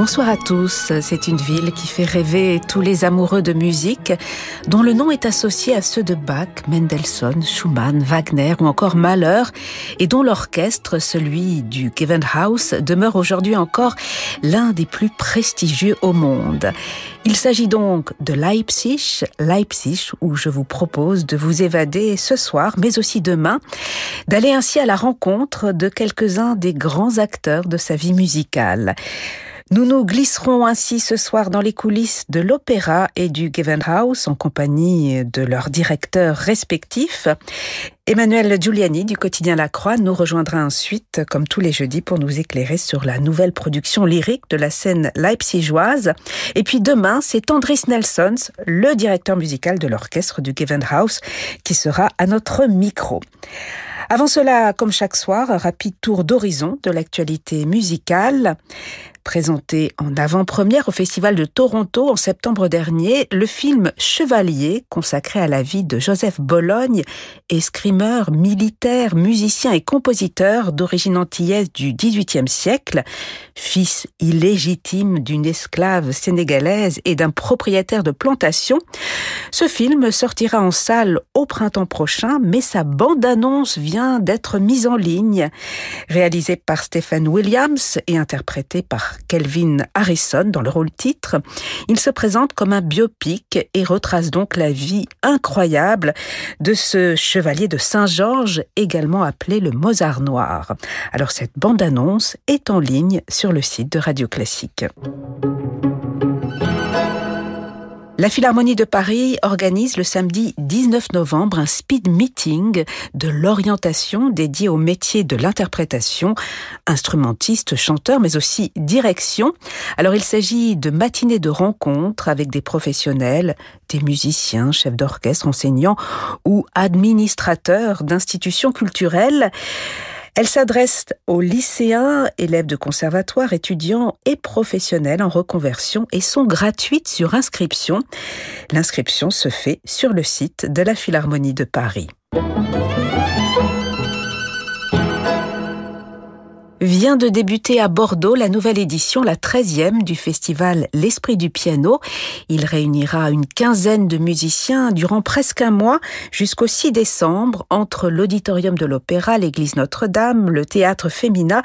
Bonsoir à tous. C'est une ville qui fait rêver tous les amoureux de musique, dont le nom est associé à ceux de Bach, Mendelssohn, Schumann, Wagner ou encore Mahler, et dont l'orchestre, celui du Gewandhaus, demeure aujourd'hui encore l'un des plus prestigieux au monde. Il s'agit donc de Leipzig, Leipzig, où je vous propose de vous évader ce soir, mais aussi demain, d'aller ainsi à la rencontre de quelques-uns des grands acteurs de sa vie musicale. Nous nous glisserons ainsi ce soir dans les coulisses de l'opéra et du Gewandhaus en compagnie de leurs directeurs respectifs. Emmanuel Giuliani du quotidien La Croix nous rejoindra ensuite, comme tous les jeudis, pour nous éclairer sur la nouvelle production lyrique de la scène leipzigoise. Et puis demain, c'est Andris Nelsons, le directeur musical de l'orchestre du Gewandhaus, qui sera à notre micro. Avant cela, comme chaque soir, un rapide tour d'horizon de l'actualité musicale. Présenté en avant-première au Festival de Toronto en septembre dernier, le film Chevalier, consacré à la vie de Joseph Bologne, escrimeur, militaire, musicien et compositeur d'origine antillaise du XVIIIe siècle, fils illégitime d'une esclave sénégalaise et d'un propriétaire de plantation. Ce film sortira en salle au printemps prochain, mais sa bande-annonce vient d'être mise en ligne. Réalisé par Stephen Williams et interprété par Kelvin Harrison dans le rôle titre. Il se présente comme un biopic et retrace donc la vie incroyable de ce chevalier de Saint-Georges, également appelé le Mozart noir. Alors cette bande-annonce est en ligne sur le site de Radio Classique. La Philharmonie de Paris organise le samedi 19 novembre un speed meeting de l'orientation dédié au métier de l'interprétation, instrumentiste, chanteur, mais aussi direction. Alors il s'agit de matinées de rencontres avec des professionnels, des musiciens, chefs d'orchestre, enseignants ou administrateurs d'institutions culturelles. Elle s'adresse aux lycéens, élèves de conservatoire, étudiants et professionnels en reconversion et sont gratuites sur inscription. L'inscription se fait sur le site de la Philharmonie de Paris. Vient de débuter à Bordeaux la nouvelle édition, la 13e du festival L'Esprit du Piano. Il réunira une quinzaine de musiciens durant presque un mois jusqu'au 6 décembre entre l'auditorium de l'Opéra, l'église Notre-Dame, le théâtre Femina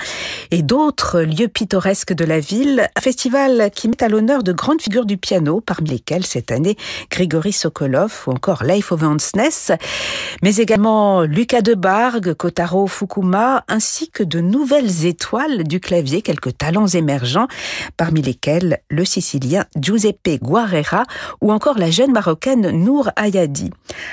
et d'autres lieux pittoresques de la ville. Un festival qui met à l'honneur de grandes figures du piano, parmi lesquelles cette année Grigory Sokolov ou encore Leif Ovansnes, mais également Lucas de Bargue, Kotaro Fukuma, ainsi que de nouvelles étoiles du clavier, quelques talents émergents, parmi lesquels le Sicilien Giuseppe Guarrera ou encore la jeune Marocaine Nour Ayadi.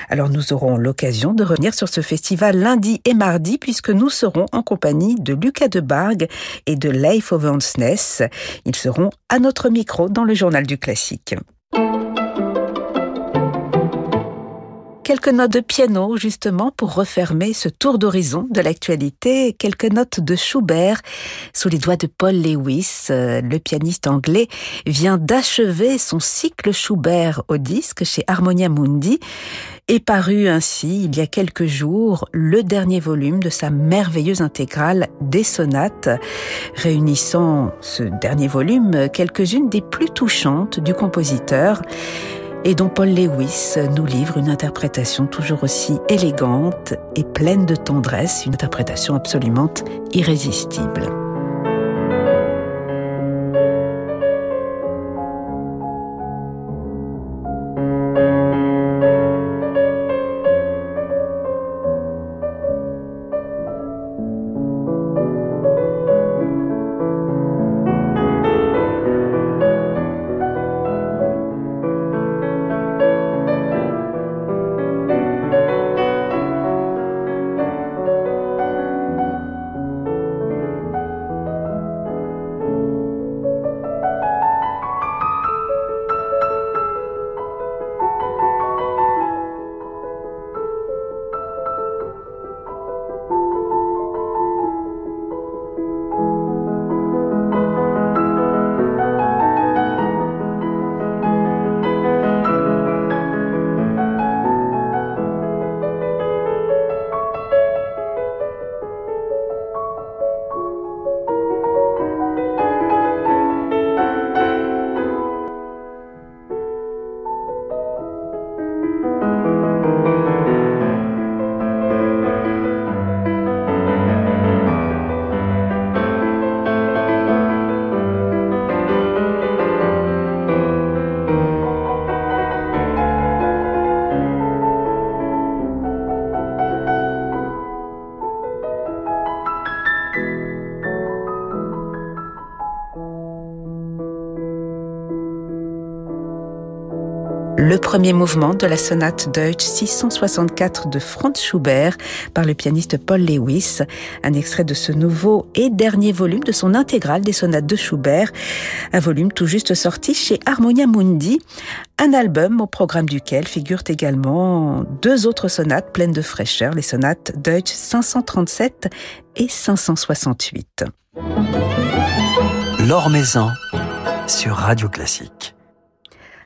Alors nous aurons l'occasion de revenir sur ce festival lundi et mardi puisque nous serons en compagnie de Lucas de Bargue et de Leif Ovansnes. Ils seront à notre micro dans le journal du classique. Quelques notes de piano justement pour refermer ce tour d'horizon de l'actualité, quelques notes de Schubert. Sous les doigts de Paul Lewis, euh, le pianiste anglais vient d'achever son cycle Schubert au disque chez Harmonia Mundi. Et paru ainsi il y a quelques jours le dernier volume de sa merveilleuse intégrale des sonates, réunissant ce dernier volume quelques-unes des plus touchantes du compositeur et dont Paul Lewis nous livre une interprétation toujours aussi élégante et pleine de tendresse, une interprétation absolument irrésistible. Le premier mouvement de la sonate Deutsch 664 de Franz Schubert par le pianiste Paul Lewis, un extrait de ce nouveau et dernier volume de son intégrale des sonates de Schubert, un volume tout juste sorti chez Harmonia Mundi, un album au programme duquel figurent également deux autres sonates pleines de fraîcheur, les sonates Deutsch 537 et 568. L'Or Maison sur Radio Classique.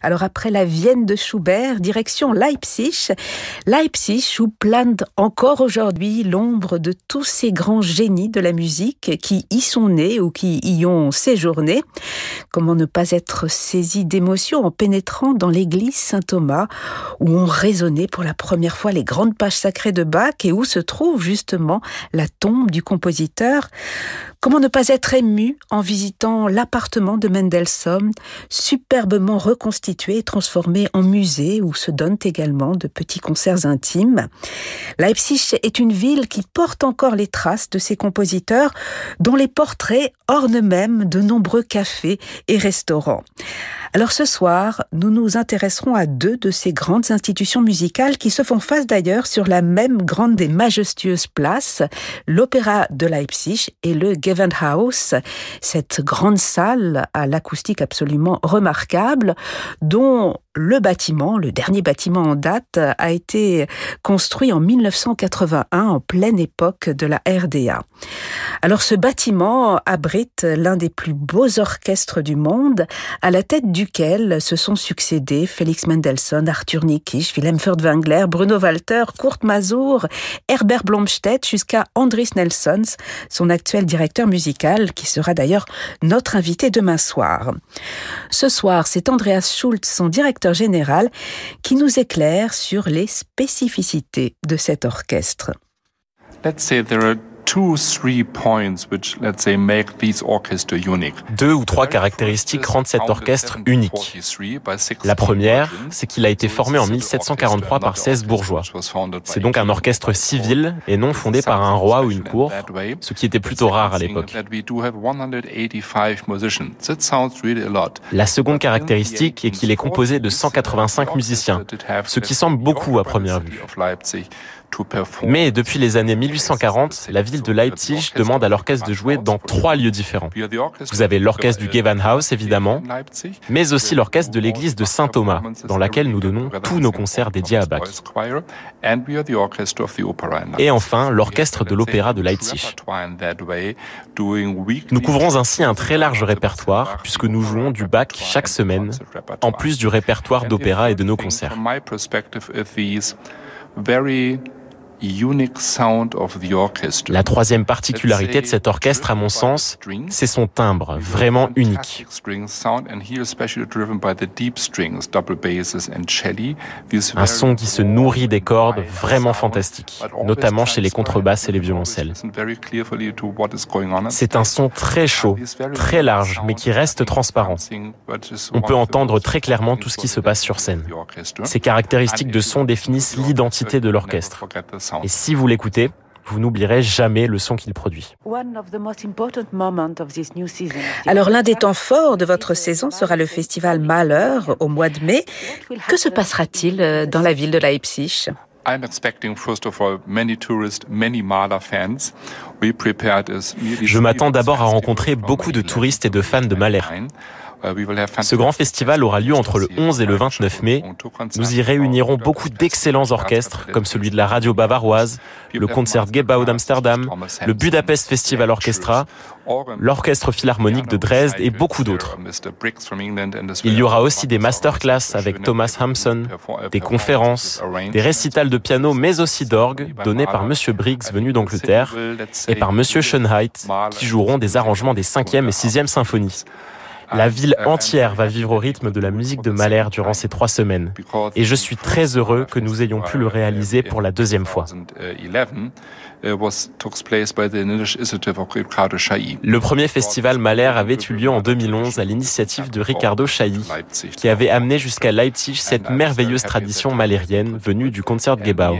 Alors après la Vienne de Schubert, direction Leipzig. Leipzig où plane encore aujourd'hui l'ombre de tous ces grands génies de la musique qui y sont nés ou qui y ont séjourné. Comment ne pas être saisi d'émotion en pénétrant dans l'église Saint-Thomas où ont résonné pour la première fois les grandes pages sacrées de Bach et où se trouve justement la tombe du compositeur. Comment ne pas être ému en visitant l'appartement de Mendelssohn, superbement reconstitué et transformé en musée où se donnent également de petits concerts intimes. Leipzig est une ville qui porte encore les traces de ses compositeurs, dont les portraits ornent même de nombreux cafés et restaurants. Alors ce soir, nous nous intéresserons à deux de ces grandes institutions musicales qui se font face d'ailleurs sur la même grande et majestueuse place, l'Opéra de Leipzig et le Gewandhaus, cette grande salle à l'acoustique absolument remarquable dont le bâtiment, le dernier bâtiment en date, a été construit en 1981 en pleine époque de la RDA. Alors ce bâtiment abrite l'un des plus beaux orchestres du monde, à la tête duquel se sont succédés Félix Mendelssohn, Arthur Nikisch, Wilhelm Furtwängler, Bruno Walter, Kurt Mazur, Herbert Blomstedt jusqu'à Andris Nelsons, son actuel directeur musical, qui sera d'ailleurs notre invité demain soir. Ce soir, c'est Andreas Schultz, son directeur général, qui nous éclaire sur les spécificités de cet orchestre. Deux ou trois caractéristiques rendent cet orchestre unique. La première, c'est qu'il a été formé en 1743 par 16 bourgeois. C'est donc un orchestre civil et non fondé par un roi ou une cour, ce qui était plutôt rare à l'époque. La seconde caractéristique est qu'il est composé de 185 musiciens, ce qui semble beaucoup à première vue. Mais depuis les années 1840, la ville de Leipzig demande à l'orchestre de jouer dans trois lieux différents. Vous avez l'orchestre du Gewandhaus, évidemment, mais aussi l'orchestre de l'église de Saint-Thomas, dans laquelle nous donnons tous nos concerts dédiés à Bach. Et enfin, l'orchestre de l'opéra de Leipzig. Nous couvrons ainsi un très large répertoire, puisque nous jouons du Bach chaque semaine, en plus du répertoire d'opéra et de nos concerts. La troisième particularité de cet orchestre, à mon sens, c'est son timbre, vraiment unique. Un son qui se nourrit des cordes, vraiment fantastique, notamment chez les contrebasses et les violoncelles. C'est un son très chaud, très large, mais qui reste transparent. On peut entendre très clairement tout ce qui se passe sur scène. Ces caractéristiques de son définissent l'identité de l'orchestre. Et si vous l'écoutez, vous n'oublierez jamais le son qu'il produit. Alors l'un des temps forts de votre saison sera le festival Malheur au mois de mai. Que se passera-t-il euh, dans la ville de Leipzig? Je m'attends d'abord à rencontrer beaucoup de touristes et de fans de Mahler. Ce grand festival aura lieu entre le 11 et le 29 mai. Nous y réunirons beaucoup d'excellents orchestres comme celui de la radio bavaroise, le Concertgebouw d'Amsterdam, le Budapest Festival Orchestra, l'Orchestre Philharmonique de Dresde et beaucoup d'autres. Il y aura aussi des masterclass avec Thomas Hampson, des conférences, des récitals de piano mais aussi d'orgue donnés par Monsieur Briggs venu d'Angleterre et par Monsieur Schönheit qui joueront des arrangements des 5e et 6e symphonies. La ville entière va vivre au rythme de la musique de Mahler durant ces trois semaines. Et je suis très heureux que nous ayons pu le réaliser pour la deuxième fois. Le premier festival Mahler avait eu lieu en 2011 à l'initiative de Riccardo Chailly, qui avait amené jusqu'à Leipzig cette merveilleuse tradition malérienne venue du Concertgebouw.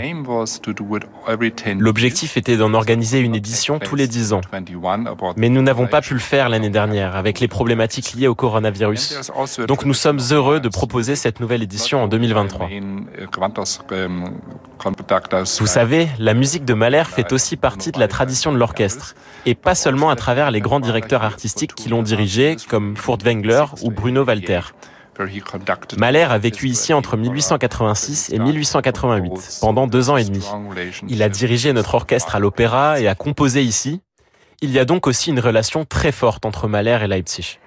L'objectif était d'en organiser une édition tous les dix ans. Mais nous n'avons pas pu le faire l'année dernière avec les problématiques liées au coronavirus. Donc nous sommes heureux de proposer cette nouvelle édition en 2023. Vous savez, la musique de Mahler fait aussi partie de la tradition de l'orchestre, et pas seulement à travers les grands directeurs artistiques qui l'ont dirigé, comme Furtwängler ou Bruno Walter. Mahler a vécu ici entre 1886 et 1888, pendant deux ans et demi. Il a dirigé notre orchestre à l'opéra et a composé ici. Il y a donc aussi une relation très forte entre Mahler et Leipzig.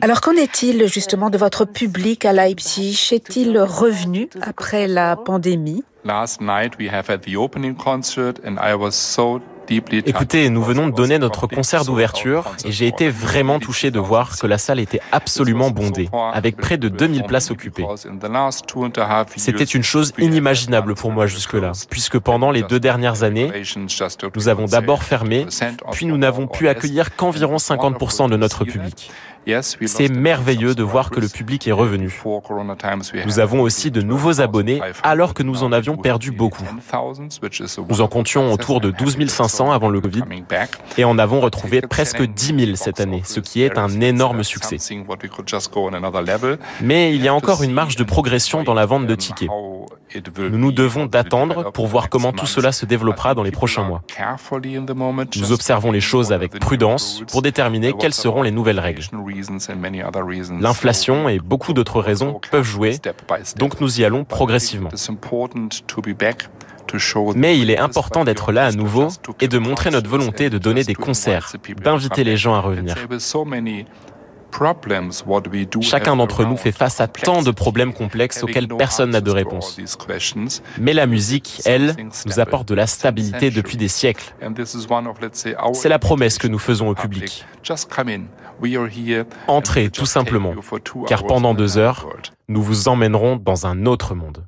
Alors qu'en est-il justement de votre public à Leipzig? Est-il revenu après la pandémie? Écoutez, nous venons de donner notre concert d'ouverture et j'ai été vraiment touché de voir que la salle était absolument bondée, avec près de 2000 places occupées. C'était une chose inimaginable pour moi jusque-là, puisque pendant les deux dernières années, nous avons d'abord fermé, puis nous n'avons pu accueillir qu'environ 50% de notre public. C'est merveilleux de voir que le public est revenu. Nous avons aussi de nouveaux abonnés alors que nous en avions perdu beaucoup. Nous en comptions autour de 12 500 avant le Covid et en avons retrouvé presque 10 000 cette année, ce qui est un énorme succès. Mais il y a encore une marge de progression dans la vente de tickets. Nous nous devons d'attendre pour voir comment tout cela se développera dans les prochains mois. Nous observons les choses avec prudence pour déterminer quelles seront les nouvelles règles. L'inflation et beaucoup d'autres raisons peuvent jouer, donc nous y allons progressivement. Mais il est important d'être là à nouveau et de montrer notre volonté de donner des concerts, d'inviter les gens à revenir. Chacun d'entre nous fait face à tant de problèmes complexes auxquels personne n'a de réponse. Mais la musique, elle, nous apporte de la stabilité depuis des siècles. C'est la promesse que nous faisons au public. Entrez tout simplement, car pendant deux heures, nous vous emmènerons dans un autre monde.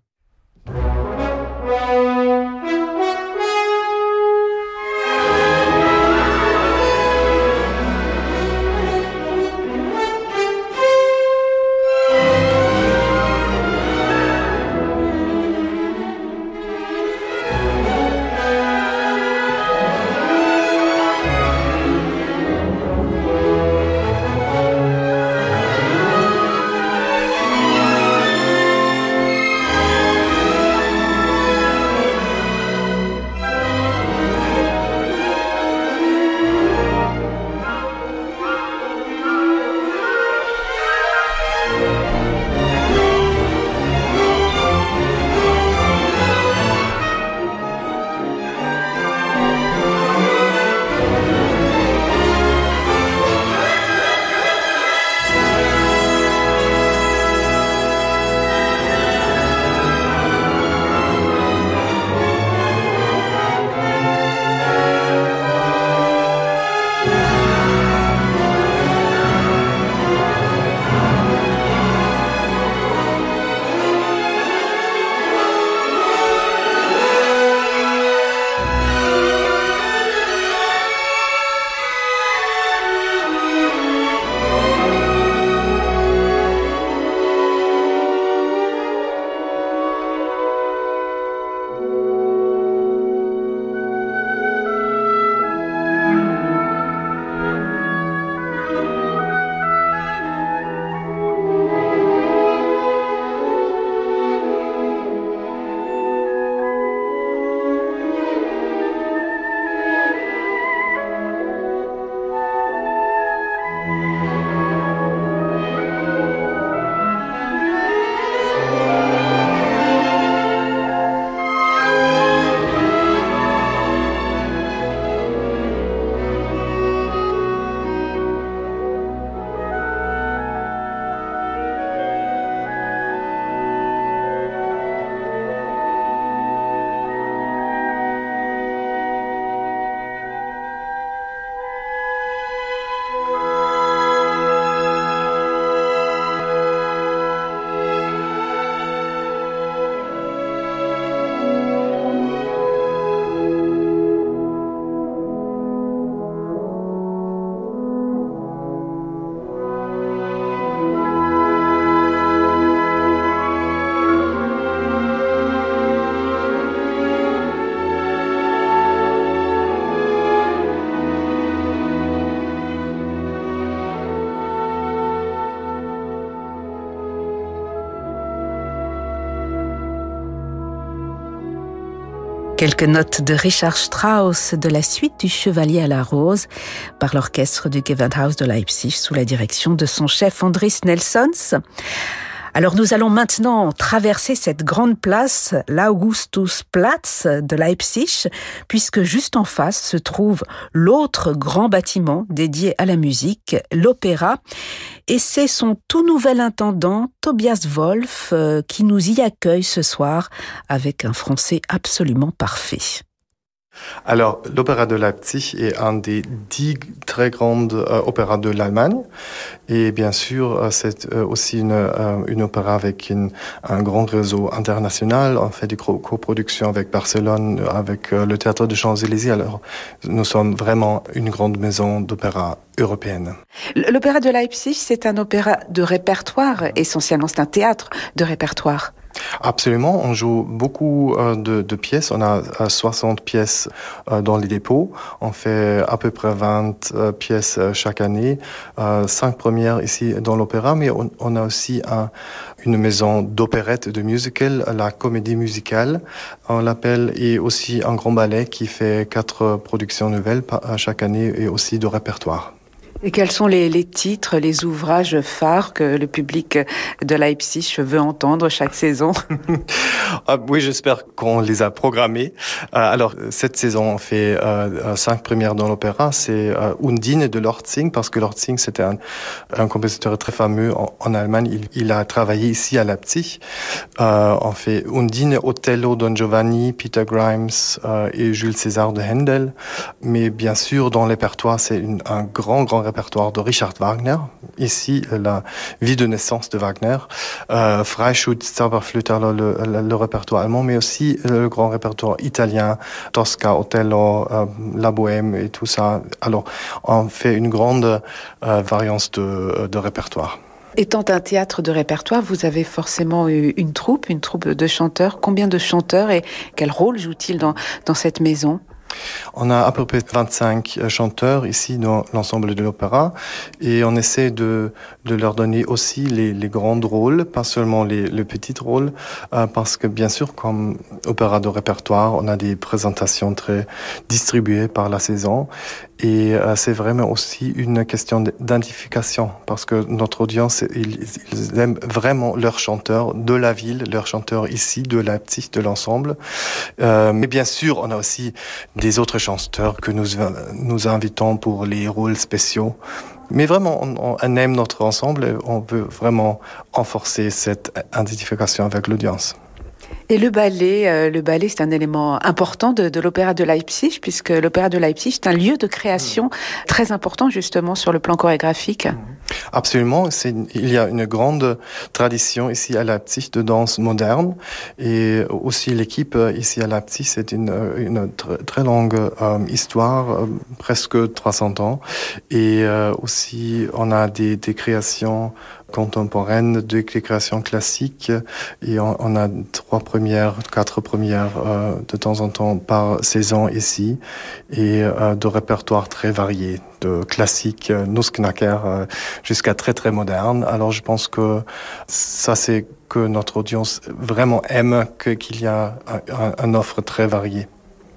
Quelques notes de Richard Strauss de la suite du Chevalier à la Rose par l'orchestre du Gewandhaus de Leipzig sous la direction de son chef Andris Nelsons. Alors nous allons maintenant traverser cette grande place, l'Augustusplatz de Leipzig, puisque juste en face se trouve l'autre grand bâtiment dédié à la musique, l'opéra. Et c'est son tout nouvel intendant, Tobias Wolf, euh, qui nous y accueille ce soir avec un français absolument parfait. Alors, l'opéra de Leipzig est un des dix très grandes euh, opéras de l'Allemagne. Et bien sûr, euh, c'est euh, aussi une, une opéra avec un grand réseau international. On fait des coproductions avec Barcelone, avec le Théâtre de Champs-Élysées. Alors, nous sommes vraiment une grande maison d'opéra européenne. L'opéra de Leipzig, c'est un opéra de répertoire, essentiellement. C'est un théâtre de répertoire. Absolument, on joue beaucoup euh, de, de pièces. On a 60 euh, pièces euh, dans les dépôts. On fait à peu près 20 pièces chaque année. Cinq premières ici dans l'opéra, mais on, on, a aussi un, une maison d'opérette, de musical, la comédie musicale, on l'appelle, et aussi un grand ballet qui fait quatre productions nouvelles chaque année et aussi de répertoire. Et quels sont les, titres, les ouvrages phares que le public de Leipzig veut entendre chaque saison? Ah, Oui, j'espère qu'on les a programmés. Euh, alors, cette saison, on fait euh, cinq premières dans l'opéra. C'est euh, Undine de Lortzing, parce que Lortzing, c'était un, compositeur très fameux en, Allemagne. Il, a travaillé ici à Leipzig. Euh, on fait Undine, Othello, Don Giovanni, Peter Grimes euh, et Jules César de Handel. Mais bien sûr, dans le c'est un grand, grand répertoire de Richard Wagner. Ici, la vie de naissance de Wagner. Euh, Zauberflöte, le, répertoire allemand, mais aussi le grand répertoire italien, Tosca, Otello, euh, La Bohème et tout ça. Alors, on fait une grande euh, variance de, répertoire. Étant un théâtre de répertoire, vous avez forcément eu une troupe, une troupe de chanteurs. Combien de chanteurs et quel rôle joue-t-il dans, dans cette maison? On a à peu près 25 euh, chanteurs ici dans l'ensemble de l'opéra et on essaie de, de leur donner aussi les, les grands rôles, pas seulement les, les petits rôles, euh, parce que bien sûr, comme opéra de répertoire, on a des présentations très distribuées par la saison et euh, c'est vraiment aussi une question d'identification parce que notre audience, ils, ils, aiment vraiment leurs chanteurs de la ville, leurs chanteurs ici, de Leipzig, de l'ensemble. Euh, mais bien sûr, on a aussi autres chanteurs que nous, nous invitons pour les rôles spéciaux. Mais vraiment, on, on aime notre ensemble et on veut vraiment renforcer cette identification avec l'audience. Et le ballet, euh, le ballet, c'est un élément important de, de l'opéra de Leipzig, puisque l'opéra de Leipzig est un lieu de création très important justement sur le plan chorégraphique. Absolument, il y a une grande tradition ici à Leipzig de danse moderne, et aussi l'équipe ici à Leipzig, c'est une, une très longue euh, histoire, euh, presque 300 ans, et euh, aussi on a des, des créations contemporaine de création classique et on, on, a trois premières, quatre premières euh, de temps en temps par saison ici et euh, de répertoires très variés, de classique, euh, Nussknacker euh, jusqu'à très très moderne. Alors je pense que ça c'est que notre audience vraiment aime qu'il y a un, un offre très variée.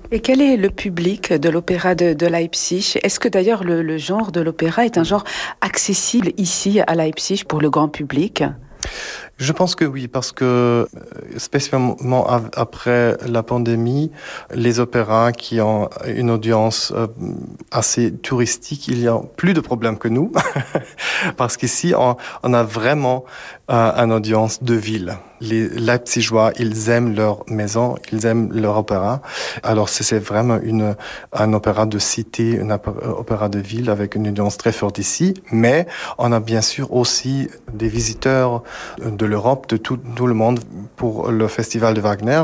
Et quel est le public de l'opéra de, Leipzig? Est-ce que d'ailleurs le, le, genre de l'opéra est un genre accessible ici à Leipzig pour le grand public? Je pense que oui, parce que euh, spécialement après la pandémie, les opéras qui ont une audience euh, assez touristique, il y a plus de problèmes que nous, parce qu'ici, on, a vraiment euh, une audience de ville. Les Leipzigois, ils aiment leur maison, ils aiment leur opéra. Alors c'est vraiment une, un opéra de cité, un opéra de ville avec une audience très forte ici, mais on a bien sûr aussi des visiteurs de l'Europe, de tout, tout, le monde pour le festival de Wagner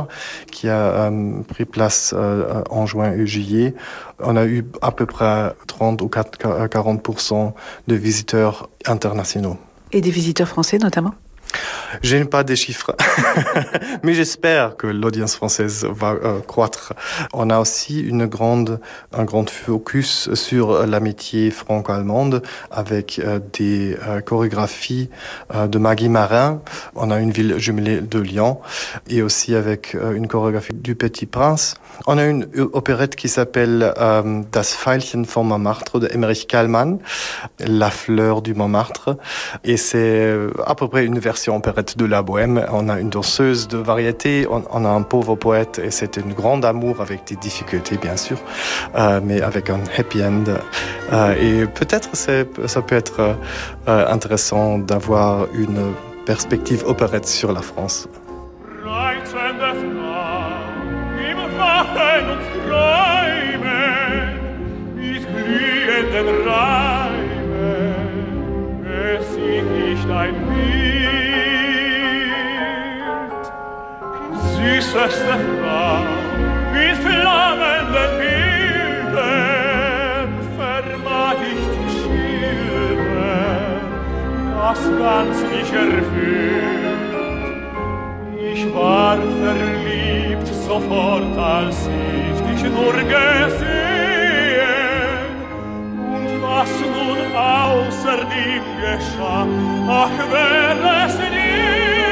qui a euh, pris place euh, en juin et juillet. On a eu à peu près 30 ou 40 de visiteurs internationaux. Et des visiteurs français notamment? Je n'ai pas des chiffres, mais j'espère que l'audience française va euh, croître. On a aussi un grand focus sur l'amitié franco-allemande avec euh, des euh, chorégraphies de Maggie Marin. On a une ville jumelée de Lyon et aussi avec une chorégraphie du Petit Prince. On a une opérette qui s'appelle Das Veilchen von Montmartre de Emmerich Kallmann, La fleur du Montmartre, et c'est à peu près une version opérette de la bohème. On a une danseuse de variété, on, a un pauvre poète et c'est une grande amour avec des difficultés bien sûr, euh, mais avec un happy end. Euh, et peut-être ça peut être euh, intéressant d'avoir une perspective opérette sur la France. süßeste Frau, in flammenden Bildern vermag ich zu schildern, was ganz mich erfüllt. Ich war verliebt sofort, als ich dich nur gesehen, und was nun außer dem geschah, ach, wäre es dir,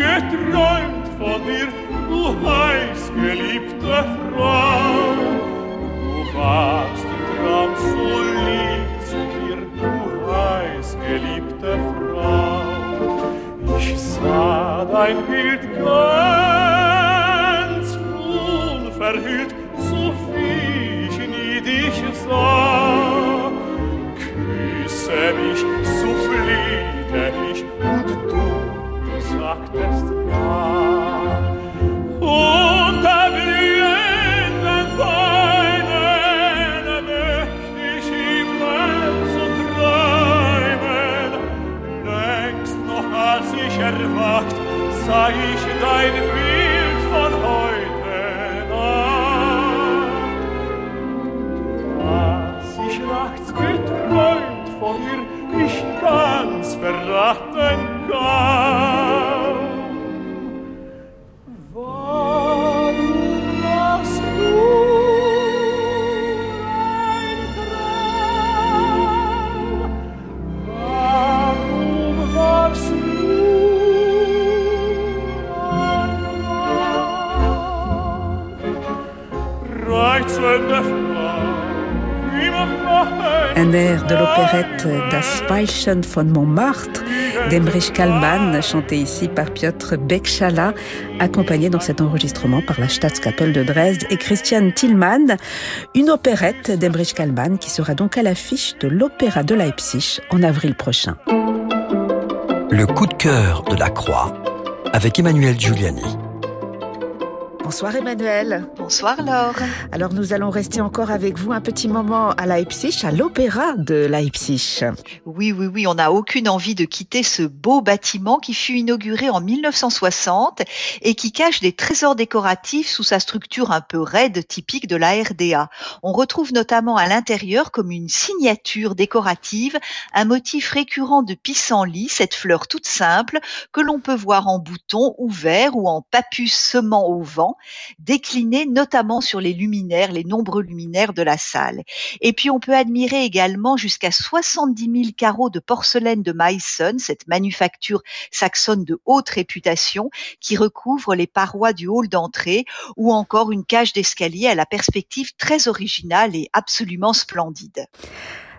geträumt von dir, du heiß geliebte Frau. Du warst im Traum so lieb zu mir, du heiß geliebte Frau. Ich sah dein Bild ganz unverhüllt, Un air de l'opérette Das Weilchen von Montmartre d'Emrich Kallmann, chanté ici par Piotr Bekchala, accompagné dans cet enregistrement par la Staatskapelle de Dresde et Christian Tillmann, une opérette d'Emrich Kallmann qui sera donc à l'affiche de l'Opéra de Leipzig en avril prochain. Le coup de cœur de la Croix avec Emmanuel Giuliani. Bonsoir Emmanuel. Bonsoir Laure. Alors nous allons rester encore avec vous un petit moment à Leipzig, à l'opéra de Leipzig. Oui, oui, oui, on n'a aucune envie de quitter ce beau bâtiment qui fut inauguré en 1960 et qui cache des trésors décoratifs sous sa structure un peu raide typique de la RDA. On retrouve notamment à l'intérieur comme une signature décorative, un motif récurrent de pissenlit, cette fleur toute simple que l'on peut voir en bouton ouvert ou en papus semant au vent décliné notamment sur les luminaires, les nombreux luminaires de la salle. Et puis on peut admirer également jusqu'à 70 000 carreaux de porcelaine de Meissen, cette manufacture saxonne de haute réputation qui recouvre les parois du hall d'entrée ou encore une cage d'escalier à la perspective très originale et absolument splendide.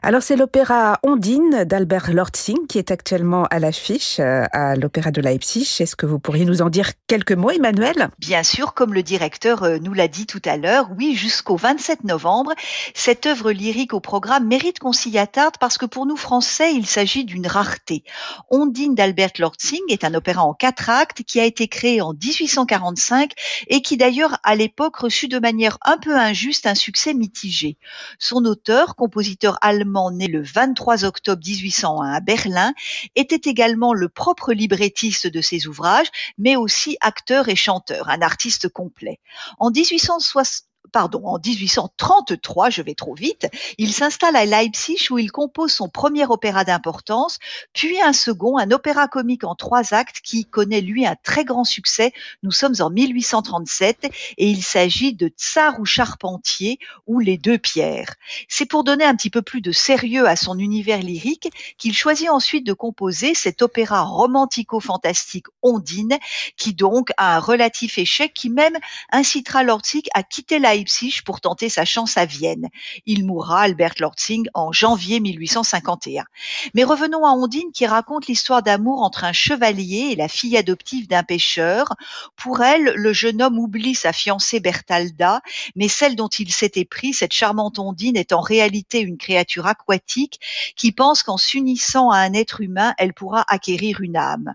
Alors c'est l'opéra Ondine d'Albert Lortzing qui est actuellement à l'affiche euh, à l'opéra de Leipzig. Est-ce que vous pourriez nous en dire quelques mots, Emmanuel? Bien sûr, comme le directeur euh, nous l'a dit tout à l'heure, oui, jusqu'au 27 novembre, cette œuvre lyrique au programme mérite qu'on s'y attarde parce que pour nous Français, il s'agit d'une rareté. Ondine d'Albert Lortzing est un opéra en quatre actes qui a été créé en 1845 et qui d'ailleurs à l'époque reçut de manière un peu injuste un succès mitigé. Son auteur, compositeur allemand né le 23 octobre 1801 à Berlin, était également le propre librettiste de ses ouvrages, mais aussi acteur et chanteur, un artiste complet. En 1860, pardon, en 1833, je vais trop vite, il s'installe à Leipzig où il compose son premier opéra d'importance, puis un second, un opéra comique en trois actes qui connaît lui un très grand succès. Nous sommes en 1837 et il s'agit de Tsar ou Charpentier ou les deux pierres. C'est pour donner un petit peu plus de sérieux à son univers lyrique qu'il choisit ensuite de composer cet opéra romantico-fantastique Ondine qui donc a un relatif échec qui même incitera Lortzing à quitter Pour tenter sa chance à Vienne. Il mourra, Albert Lortzing, en janvier 1851. Mais revenons à Ondine qui raconte l'histoire d'amour entre un chevalier et la fille adoptive d'un pêcheur. Pour elle, le jeune homme oublie sa fiancée Bertalda, mais celle dont il s'était pris, cette charmante Ondine, est en réalité une créature aquatique qui pense qu'en s'unissant à un être humain, elle pourra acquérir une âme.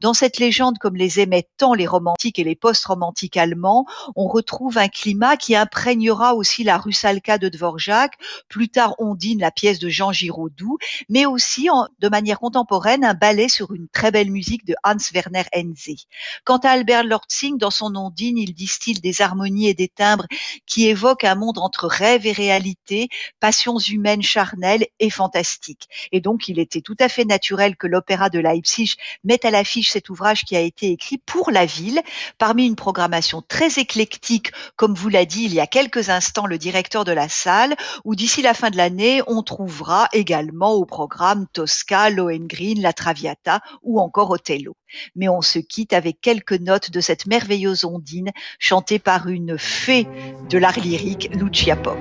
Dans cette légende, comme les aimaient tant les romantiques et les post-romantiques allemands, on retrouve un climat qui imprégnera aussi la Rusalka de Dvorak, plus tard Ondine, la pièce de Jean Giraudoux, mais aussi de manière contemporaine un ballet sur une très belle musique de Hans Werner Henze. Quant à Albert Lortzing, dans son Ondine, il distille des harmonies et des timbres qui évoquent un monde entre rêve et réalité, passions humaines charnelles et fantastiques. Et donc, il était tout à fait naturel que l'opéra de Leipzig mette à l'affiche cet ouvrage qui a été écrit pour la ville, parmi une programmation très éclectique, comme vous l'a dit y a quelques instants le directeur de la salle, où d'ici la fin de l'année, on trouvera également au programme Tosca, Lohengrin, La Traviata ou encore Othello. Mais on se quitte avec quelques notes de cette merveilleuse ondine chantée par une fée de l'art lyrique, Lucia Pop.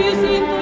In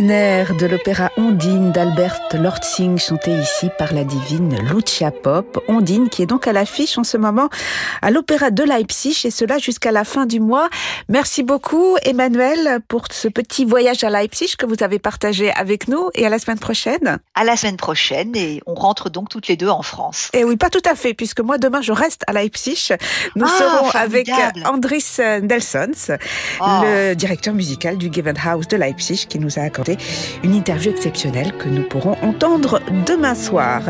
Un air de l'opéra Ondine d'Albert Lortzing chanté ici par la divine Lucia Pop. Ondine qui est donc à l'affiche en ce moment à l'opéra de Leipzig et cela jusqu'à la fin du mois. Merci beaucoup Emmanuel pour ce petit voyage à Leipzig que vous avez partagé avec nous et à la semaine prochaine. À la semaine prochaine et on rentre donc toutes les deux en France. Et oui, pas tout à fait puisque moi demain je reste à Leipzig. Nous Ah, serons avec formidable. Andris Nelsons, Oh. le directeur musical du Gewandhaus de Leipzig qui nous a accordé une interview exceptionnelle que nous pourrons entendre demain soir.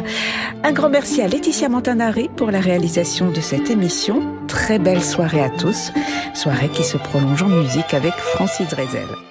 Un grand merci à Laetitia Montanari pour la réalisation de cette émission. Très belle soirée à tous. Soirée qui se prolonge en musique avec Francis Drezel.